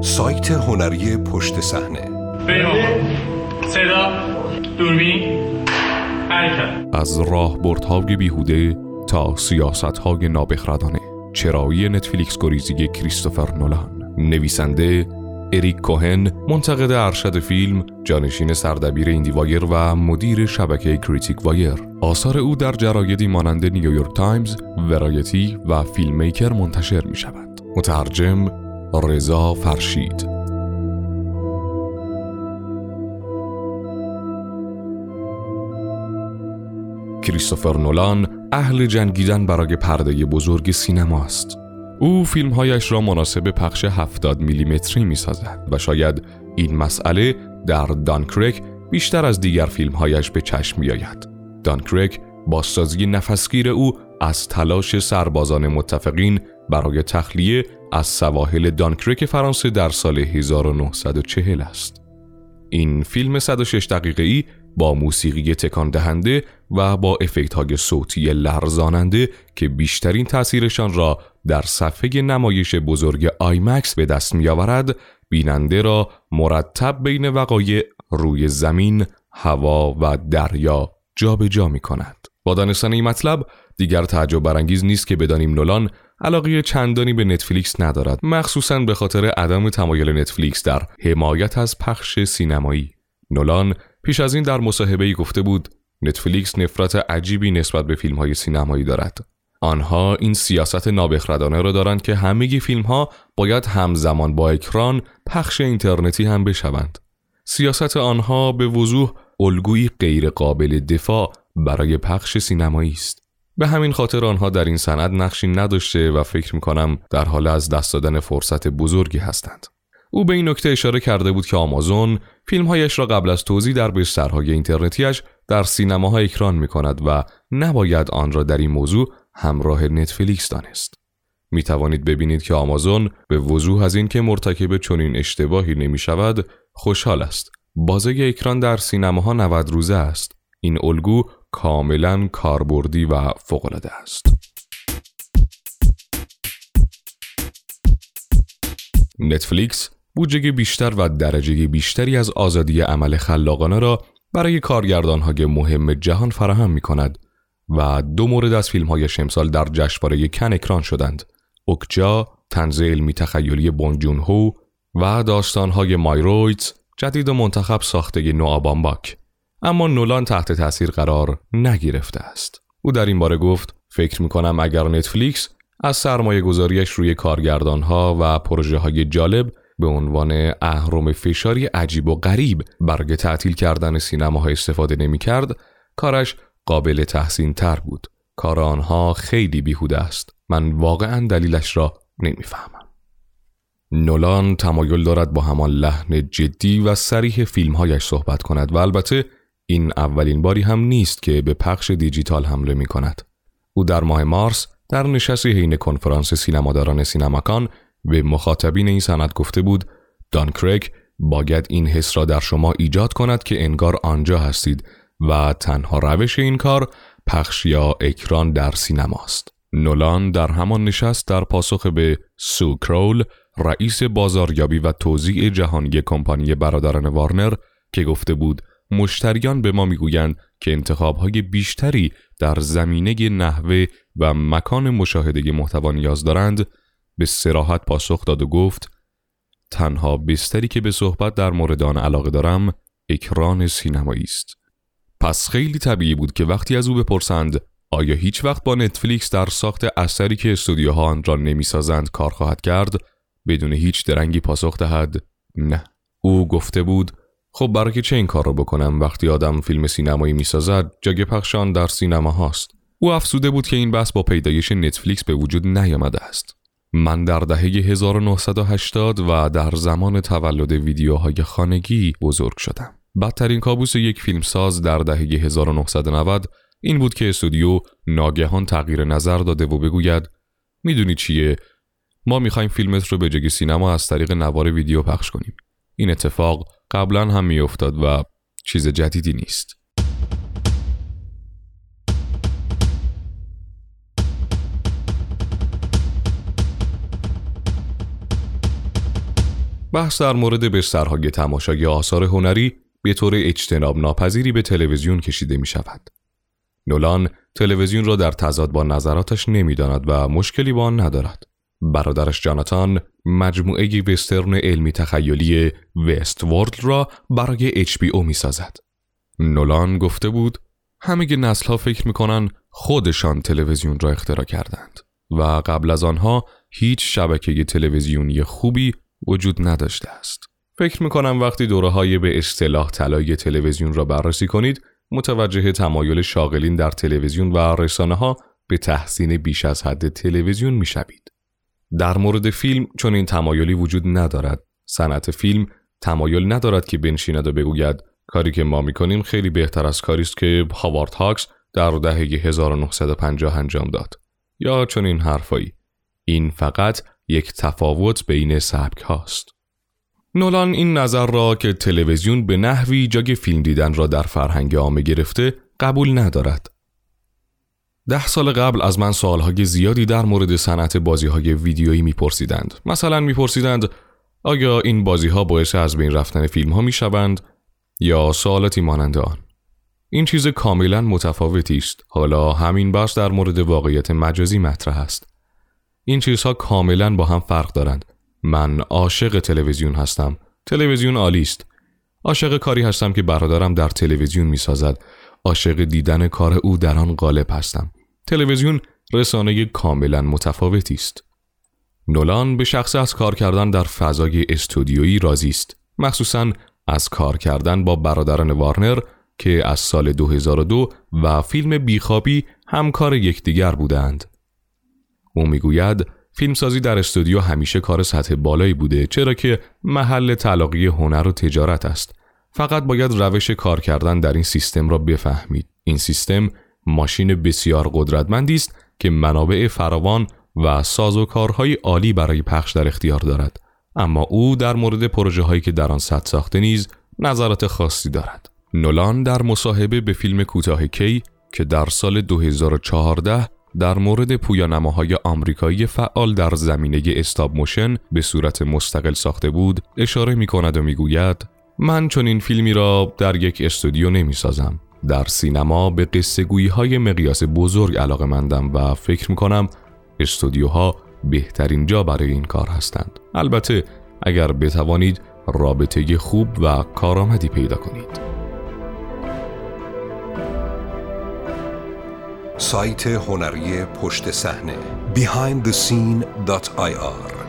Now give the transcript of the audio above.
سایت هنری پشت صحنه. صدا دوربین. حرکت. از راهبردهای بیهوده تا سیاست های نابخردانه. چرایی نتفلیکس گریزی کریستوفر نولان. نویسنده اریک کوهن منتقد ارشد فیلم جانشین سردبیر IndieWire و مدیر شبکه Criticwire. آثار او در جرایدی مانند نیویورک تایمز Variety و Filmmaker منتشر می شود مترجم رضا فرشید کریستوفر نولان اهل جنگیدن برای پرده بزرگ سینما است. او فیلمهایش را مناسب پخش 70 میلیمتری می سازد و شاید این مسئله در دانکرک بیشتر از دیگر فیلمهایش به چشم می آید. دانکرک بازسازی نفسگیر او از تلاش سربازان متفقین برای تخلیه از سواحل دانکرک فرانسه در سال 1940 است. این فیلم 106 دقیقه ای با موسیقی تکان دهنده و با افکت های صوتی لرزاننده که بیشترین تاثیرشان را در صفحه نمایش بزرگ آیمکس به دست می آورد بیننده را مرتب بین وقایع روی زمین، هوا و دریا جابجا جا می کند. با دانستن این مطلب دیگر تعجب برانگیز نیست که بدانیم نولان علاقه چندانی به نتفلیکس ندارد مخصوصا به خاطر عدم تمایل نتفلیکس در حمایت از پخش سینمایی. نولان پیش از این در مصاحبه گفته بود نتفلیکس نفرت عجیبی نسبت به فیلم های سینمایی دارد. آنها این سیاست نابخردانه را دارند که همه فیلم ها باید همزمان با اکران پخش اینترنتی هم بشوند. سیاست آنها به وضوح الگویی غیر قابل دفاع برای پخش سینمایی است به همین خاطر آنها در این سند نقشی نداشته و فکر می کنم در حال از دست دادن فرصت بزرگی هستند او به این نکته اشاره کرده بود که آمازون فیلمهایش را قبل از توضیح در بسترهای اینترنتیش در سینماها اکران می کند و نباید آن را در این موضوع همراه نتفلیکس دانست. می توانید ببینید که آمازون به وضوح از اینکه مرتکب چنین اشتباهی نمی شود خوشحال است. بازه اکران در سینماها 90 روزه است. این الگو کاملا کاربردی و فوقالعاده است. نتفلیکس بودجه بیشتر و درجه بیشتری از آزادی عمل خلاقانه را برای کارگردانهای مهم جهان فراهم می کند و دو مورد از فیلم های شمسال در جشنواره کن اکران شدند. اوکجا، تنز علمی تخیلی بونجون هو و داستانهای مایرویتز جدید و منتخب ساخته نوآ بامباک. اما نولان تحت تاثیر قرار نگرفته است. او در این باره گفت فکر می کنم اگر نتفلیکس از سرمایه گذاریش روی کارگردان ها و پروژه های جالب به عنوان اهرم فشاری عجیب و غریب برای تعطیل کردن سینماها استفاده نمی کرد کارش قابل تحسین تر بود. کار آنها خیلی بیهوده است. من واقعا دلیلش را نمی‌فهمم. نولان تمایل دارد با همان لحن جدی و سریح فیلمهایش صحبت کند و البته این اولین باری هم نیست که به پخش دیجیتال حمله می کند. او در ماه مارس در نشستی حین کنفرانس سینماداران سینماکان به مخاطبین این سند گفته بود دانکرک باید این حس را در شما ایجاد کند که انگار آنجا هستید و تنها روش این کار پخش یا اکران در سینماست. نولان در همان نشست در پاسخ به سو کرول رئیس بازاریابی و توزیع جهانی کمپانی برادران وارنر که گفته بود مشتریان به ما می‌گویند که انتخابهای بیشتری در زمینه نحوه و مکان مشاهده محتوا نیاز دارند به سراحت پاسخ داد و گفت تنها بستری که به صحبت در مورد آن علاقه دارم اکران سینمایی است. پس خیلی طبیعی بود که وقتی از او بپرسند آیا هیچ وقت با نتفلیکس در ساخت اثری که استودیوها آن را نمی‌سازند کار خواهد کرد بدون هیچ درنگی پاسخ دهد؟ نه. او گفته بود خب برای چه این کار را بکنم وقتی آدم فیلم سینمایی می‌سازد جای پخش آن در سینما هاست. او افسوده بود که این بحث با پیدایش نتفلیکس به وجود نیامده است. من در دهه 1980 و در زمان تولد ویدیوهای خانگی بزرگ شدم. بدترین کابوس یک فیلمساز در دهه 1990 این بود که استودیو ناگهان تغییر نظر داده و بگوید می‌دونی چیه؟ ما می‌خوایم فیلمت رو به جگه سینما از طریق نوار ویدیو پخش کنیم. این اتفاق قبلا هم میافتاد و چیز جدیدی نیست بحث در مورد بسترهای تماشای آثار هنری به طور اجتناب ناپذیری به تلویزیون کشیده می شود. نولان تلویزیون را در تضاد با نظراتش نمی‌داند و مشکلی با آن ندارد. برادرش جاناتان مجموعه وسترن علمی تخیلی وست ورد را برای HBO می سازد. نولان گفته بود همه نسل ها فکر می‌کنن خودشان تلویزیون را اختراع کردند و قبل از آنها هیچ شبکه تلویزیونی خوبی وجود نداشته است. فکر می‌کنم وقتی دوره های به اصطلاح طلایی تلویزیون را بررسی کنید متوجه تمایل شاغلین در تلویزیون و رسانه ها به تحسین بیش از حد تلویزیون می‌شوید. در مورد فیلم چون این تمایلی وجود ندارد. صنعت فیلم تمایل ندارد که بنشیند و بگوید کاری که ما می‌کنیم خیلی بهتر از کاری است که هاوارد هاکس در دهه 1950 انجام داد. یا چون این حرفایی. این فقط یک تفاوت بین سبک هاست نولان این نظر را که تلویزیون به نحوی جای فیلم دیدن را در فرهنگ عامه گرفته قبول ندارد. ده سال قبل از من سوالهای زیادی در مورد صنعت بازی های ویدیویی میپرسیدند. مثلا میپرسیدند آیا این بازی ها باعث از بین رفتن فیلم ها می‌شوند یا سوالاتی مانند آن؟ این چیز کاملا متفاوتی است. حالا همین بحث در مورد واقعیت مجازی مطرح است. این چیزها کاملا با هم فرق دارند. من عاشق تلویزیون هستم. تلویزیون عالی است. عاشق کاری هستم که برادرم در تلویزیون می‌سازد. عاشق دیدن کار او در آن غالب هستم تلویزیون رسانه کاملا متفاوتی است نولان به شخص از کار کردن در فضای استودیویی راضی است مخصوصا از کار کردن با برادران وارنر که از سال 2002 و فیلم بیخوابی همکار یکدیگر بودند. او می‌گوید فیلمسازی در استودیو همیشه کار سطح بالایی بوده چرا که محل تلاقی هنر و تجارت است. فقط باید روش کار کردن در این سیستم را بفهمید. این سیستم ماشین بسیار قدرتمندی است که منابع فراوان و سازوکارهای عالی برای پخش در اختیار دارد. اما او در مورد پروژه هایی که در آن سد ساخته نیز نظرات خاصی دارد. نولان در مصاحبه به فیلم کوتاه کی که در سال 2014 در مورد پویانماهای آمریکایی فعال در زمینه استاب موشن به صورت مستقل ساخته بود اشاره می کند و می گوید من چون این فیلمی را در یک استودیو نمی سازم. در سینما به قصه های مقیاس بزرگ علاقه مندم و فکر می کنم استودیوها بهترین جا برای این کار هستند. البته اگر بتوانید رابطه خوب و کارآمدی پیدا کنید. سایت هنری پشت صحنه behindthescene.ir